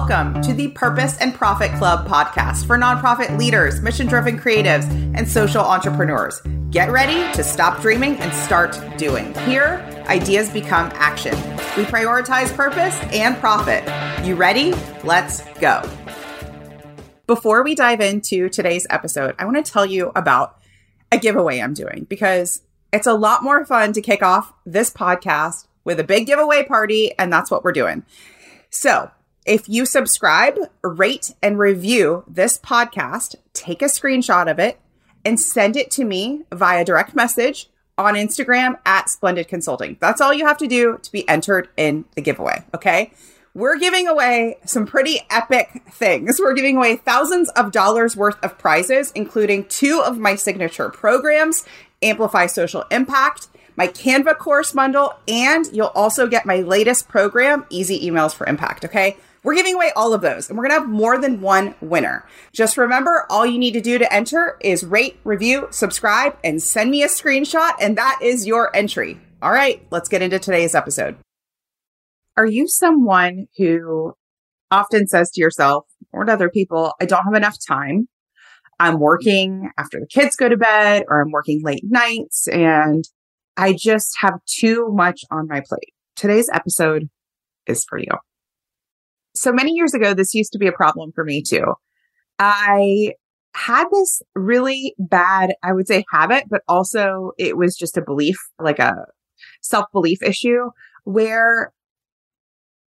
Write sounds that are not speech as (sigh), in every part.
welcome to the Purpose and Profit Club podcast for nonprofit leaders, mission driven creatives, and social entrepreneurs. Get ready to stop dreaming and start doing. Here, ideas become action. We prioritize purpose and profit. You ready? Let's go. Before we dive into today's episode, I want to tell you about a giveaway I'm doing because it's a lot more fun to kick off this podcast with a big giveaway party, and that's what we're doing. So, if you subscribe, rate, and review this podcast, take a screenshot of it and send it to me via direct message on Instagram at Splendid Consulting. That's all you have to do to be entered in the giveaway. Okay. We're giving away some pretty epic things. We're giving away thousands of dollars worth of prizes, including two of my signature programs, Amplify Social Impact, my Canva course bundle, and you'll also get my latest program, Easy Emails for Impact. Okay. We're giving away all of those and we're going to have more than one winner. Just remember, all you need to do to enter is rate, review, subscribe, and send me a screenshot, and that is your entry. All right, let's get into today's episode. Are you someone who often says to yourself or to other people, I don't have enough time? I'm working after the kids go to bed or I'm working late nights and I just have too much on my plate. Today's episode is for you so many years ago, this used to be a problem for me too. I had this really bad, I would say habit, but also it was just a belief, like a self belief issue where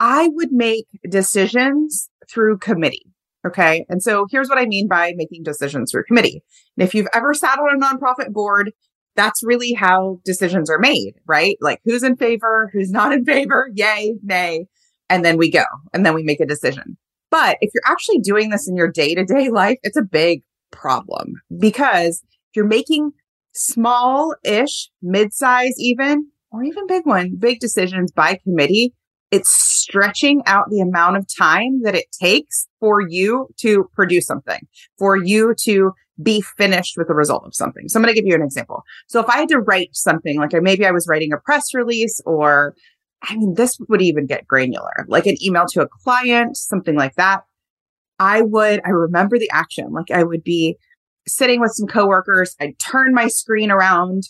I would make decisions through committee. Okay. And so here's what I mean by making decisions through committee. And if you've ever sat on a nonprofit board, that's really how decisions are made, right? Like who's in favor, who's not in favor, yay, nay and then we go and then we make a decision. But if you're actually doing this in your day to day life, it's a big problem because if you're making small ish, mid size, even, or even big one, big decisions by committee, it's stretching out the amount of time that it takes for you to produce something, for you to be finished with the result of something. So I'm going to give you an example. So if I had to write something like maybe I was writing a press release or I mean, this would even get granular, like an email to a client, something like that. I would, I remember the action. Like I would be sitting with some coworkers. I'd turn my screen around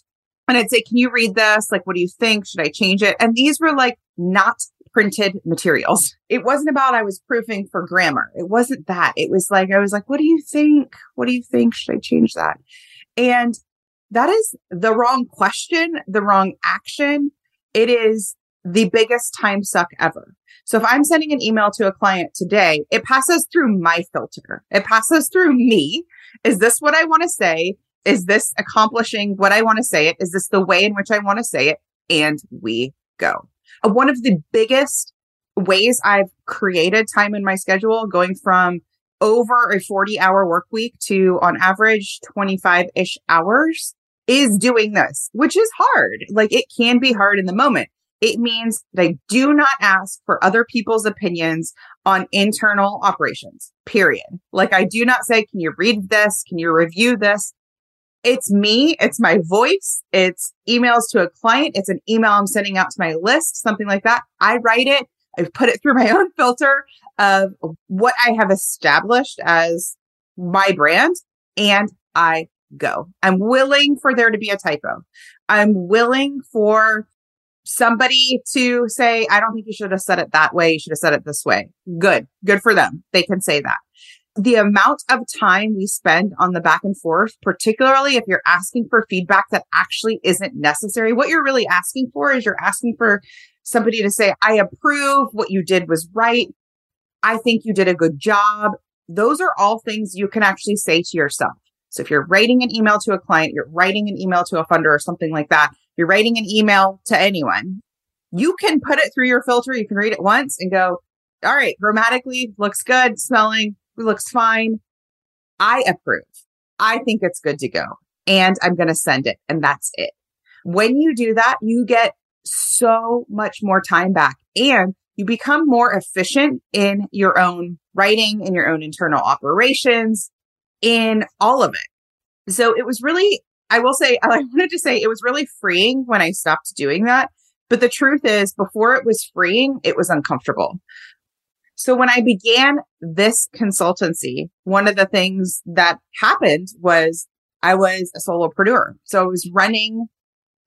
and I'd say, can you read this? Like, what do you think? Should I change it? And these were like not printed materials. It wasn't about I was proofing for grammar. It wasn't that. It was like, I was like, what do you think? What do you think? Should I change that? And that is the wrong question, the wrong action. It is the biggest time suck ever. So if I'm sending an email to a client today, it passes through my filter. It passes through me. Is this what I want to say? Is this accomplishing what I want to say it? Is this the way in which I want to say it? And we go. Uh, one of the biggest ways I've created time in my schedule going from over a 40 hour work week to on average 25 ish hours is doing this, which is hard. Like it can be hard in the moment. It means that I do not ask for other people's opinions on internal operations, period. Like I do not say, can you read this? Can you review this? It's me. It's my voice. It's emails to a client. It's an email I'm sending out to my list, something like that. I write it. I've put it (laughs) through my own filter of what I have established as my brand and I go. I'm willing for there to be a typo. I'm willing for somebody to say, I don't think you should have said it that way. You should have said it this way. Good. Good for them. They can say that. The amount of time we spend on the back and forth, particularly if you're asking for feedback that actually isn't necessary, what you're really asking for is you're asking for somebody to say, I approve what you did was right. I think you did a good job. Those are all things you can actually say to yourself. So if you're writing an email to a client, you're writing an email to a funder or something like that, you're writing an email to anyone, you can put it through your filter. You can read it once and go, all right, grammatically looks good, smelling looks fine. I approve. I think it's good to go and I'm going to send it. And that's it. When you do that, you get so much more time back and you become more efficient in your own writing, in your own internal operations, in all of it. So it was really I will say, (laughs) I wanted to say it was really freeing when I stopped doing that. But the truth is, before it was freeing, it was uncomfortable. So when I began this consultancy, one of the things that happened was I was a solopreneur. So I was running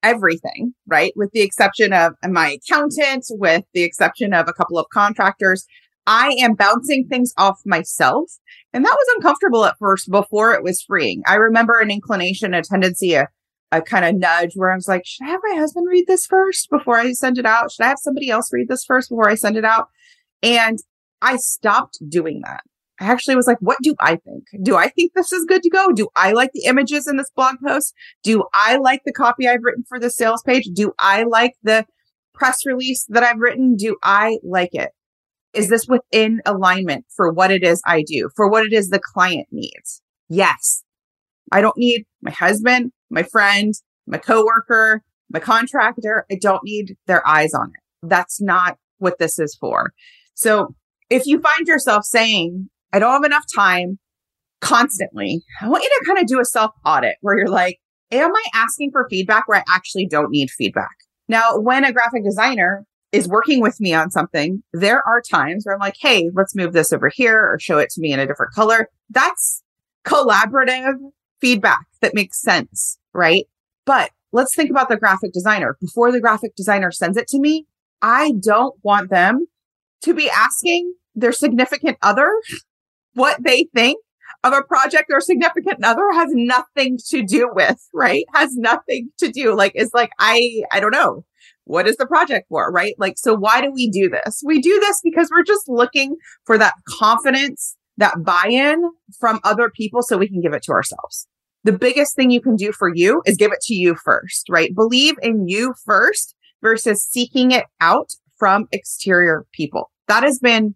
everything, right? With the exception of my accountant, with the exception of a couple of contractors. I am bouncing things off myself. And that was uncomfortable at first before it was freeing. I remember an inclination, a tendency, a, a kind of nudge where I was like, should I have my husband read this first before I send it out? Should I have somebody else read this first before I send it out? And I stopped doing that. I actually was like, what do I think? Do I think this is good to go? Do I like the images in this blog post? Do I like the copy I've written for the sales page? Do I like the press release that I've written? Do I like it? Is this within alignment for what it is I do, for what it is the client needs? Yes. I don't need my husband, my friend, my coworker, my contractor. I don't need their eyes on it. That's not what this is for. So if you find yourself saying, I don't have enough time constantly, I want you to kind of do a self audit where you're like, am I asking for feedback where I actually don't need feedback? Now, when a graphic designer is working with me on something, there are times where I'm like, Hey, let's move this over here or show it to me in a different color. That's collaborative feedback that makes sense, right? But let's think about the graphic designer. Before the graphic designer sends it to me, I don't want them to be asking their significant other what they think of a project their significant other has nothing to do with, right? Has nothing to do. Like, it's like, I, I don't know. What is the project for? Right? Like, so why do we do this? We do this because we're just looking for that confidence, that buy-in from other people so we can give it to ourselves. The biggest thing you can do for you is give it to you first, right? Believe in you first versus seeking it out from exterior people. That has been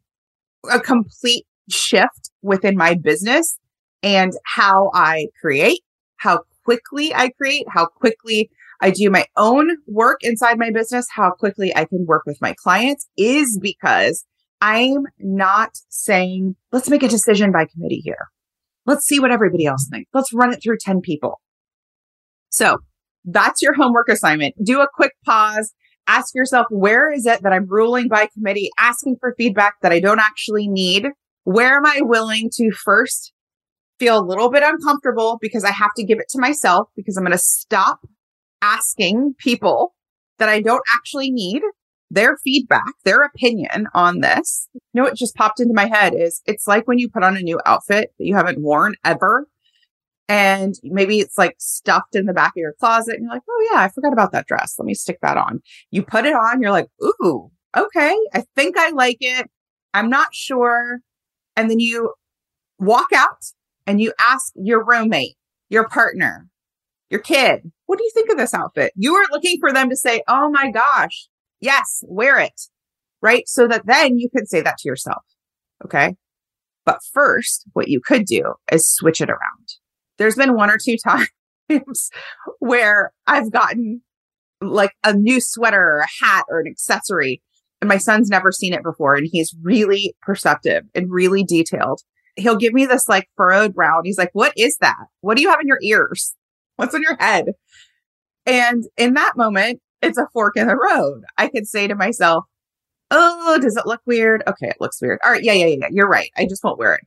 a complete shift within my business and how I create, how quickly I create, how quickly I do my own work inside my business, how quickly I can work with my clients is because I'm not saying, let's make a decision by committee here. Let's see what everybody else thinks. Let's run it through 10 people. So that's your homework assignment. Do a quick pause ask yourself, where is it that I'm ruling by committee, asking for feedback that I don't actually need? Where am I willing to first feel a little bit uncomfortable because I have to give it to myself because I'm going to stop asking people that I don't actually need their feedback, their opinion on this. You know what just popped into my head is it's like when you put on a new outfit that you haven't worn ever and maybe it's like stuffed in the back of your closet and you're like, oh yeah, I forgot about that dress. Let me stick that on. You put it on, you're like, ooh, okay, I think I like it. I'm not sure. And then you walk out and you ask your roommate, your partner, your kid, what do you think of this outfit? You are looking for them to say, oh my gosh, yes, wear it. Right. So that then you can say that to yourself. Okay. But first, what you could do is switch it around there's been one or two (laughs) times where I've gotten like a new sweater or a hat or an accessory and my son's never seen it before and he's really perceptive and really detailed. He'll give me this like furrowed brow and he's like, what is that? What do you have in your ears? What's on your head? And in that moment, it's a fork in the road. I could say to myself, Oh, does it look weird? Okay, it looks weird. All right. Yeah, yeah, yeah. You're right. I just won't wear it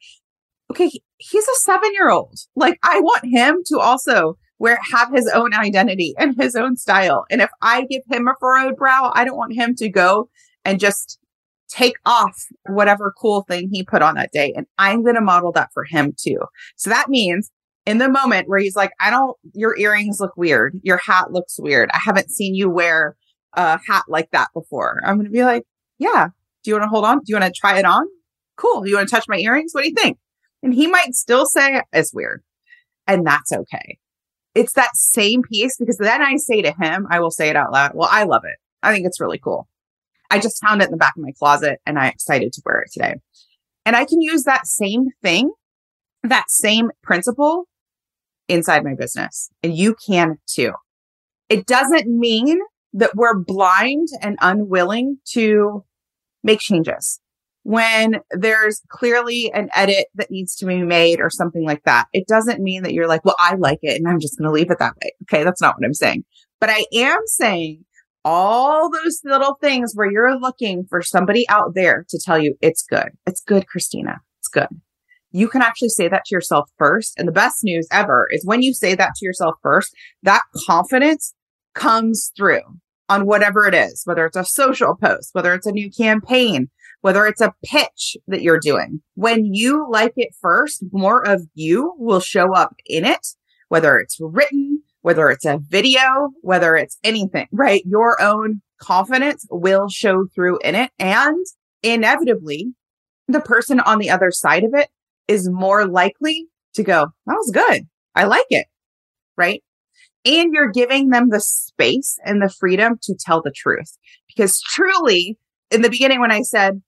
okay, he's a seven year old. Like I want him to also wear, have his own identity and his own style. And if I give him a furrowed brow, I don't want him to go and just take off whatever cool thing he put on that day. And I'm going to model that for him too. So that means in the moment where he's like, I don't, your earrings look weird. Your hat looks weird. I haven't seen you wear a hat like that before. I'm going to be like, yeah. Do you want to hold on? Do you want to try it on? Cool. You want to touch my earrings? What do you think? And he might still say it's weird. And that's okay. It's that same piece because then I say to him, I will say it out loud. Well, I love it. I think it's really cool. I just found it in the back of my closet and I'm excited to wear it today. And I can use that same thing, that same principle inside my business. And you can too. It doesn't mean that we're blind and unwilling to make changes when there's clearly an edit that needs to be made or something like that. It doesn't mean that you're like, well, I like it and I'm just going to leave it that way. Okay. That's not what I'm saying. But I am saying all those little things where you're looking for somebody out there to tell you it's good. It's good, Christina. It's good. You can actually say that to yourself first. And the best news ever is when you say that to yourself first, that confidence comes through on whatever it is, whether it's a social post, whether it's a new campaign, whether it's a pitch that you're doing. When you like it first, more of you will show up in it, whether it's written, whether it's a video, whether it's anything, right? Your own confidence will show through in it. And inevitably, the person on the other side of it is more likely to go, that was good. I like it. Right. And you're giving them the space and the freedom to tell the truth. Because truly, in the beginning, when I said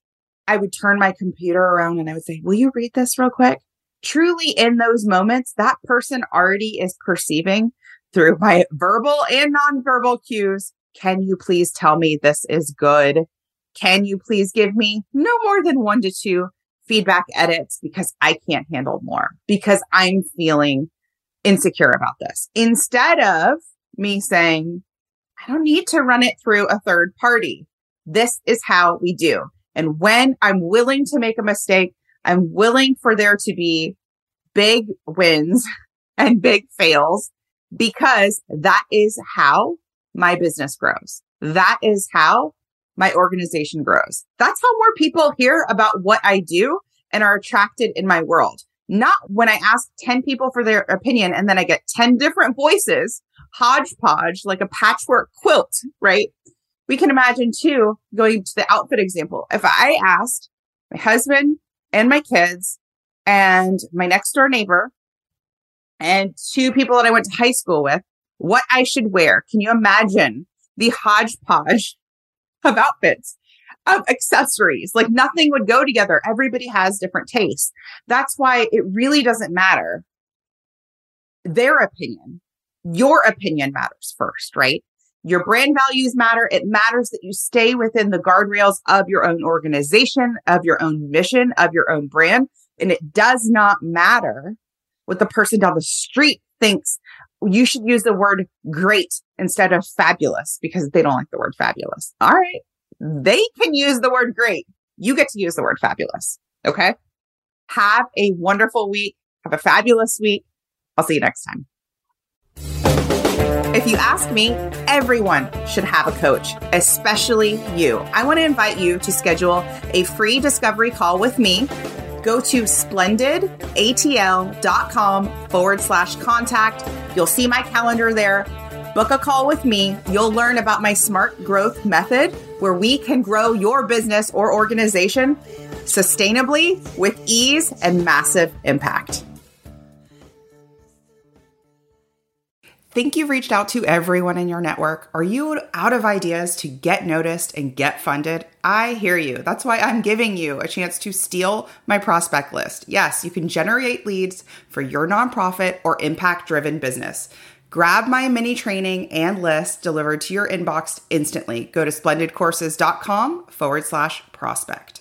I would turn my computer around and I would say, Will you read this real quick? Truly, in those moments, that person already is perceiving through my verbal and nonverbal cues. Can you please tell me this is good? Can you please give me no more than one to two feedback edits because I can't handle more because I'm feeling insecure about this instead of me saying, I don't need to run it through a third party. This is how we do. And when I'm willing to make a mistake, I'm willing for there to be big wins (laughs) and big fails because that is how my business grows. That is how my organization grows. That's how more people hear about what I do and are attracted in my world. Not when I ask 10 people for their opinion and then I get 10 different voices, hodgepodge, like a patchwork quilt, right? We can imagine too, going to the outfit example. If I asked my husband and my kids and my next door neighbor and two people that I went to high school with what I should wear. Can you imagine the hodgepodge of outfits, of accessories? Like nothing would go together. Everybody has different tastes. That's why it really doesn't matter their opinion. Your opinion matters first, right? Your brand values matter. It matters that you stay within the guardrails of your own organization, of your own mission, of your own brand. And it does not matter what the person down the street thinks you should use the word great instead of fabulous because they don't like the word fabulous. All right. They can use the word great. You get to use the word fabulous. Okay. Have a wonderful week. Have a fabulous week. I'll see you next time. If you ask me, everyone should have a coach, especially you. I want to invite you to schedule a free discovery call with me go to splendidatl.com forward slash contact. You'll see my calendar there. Book a call with me. You'll learn about my smart growth method where we can grow your business or organization sustainably with ease and massive impact. Think you've reached out to everyone in your network? Are you out of ideas to get noticed and get funded? I hear you. That's why I'm giving you a chance to steal my prospect list. Yes, you can generate leads for your nonprofit or impact driven business. Grab my mini training and list delivered to your inbox instantly. Go to splendidcourses.com forward slash prospect.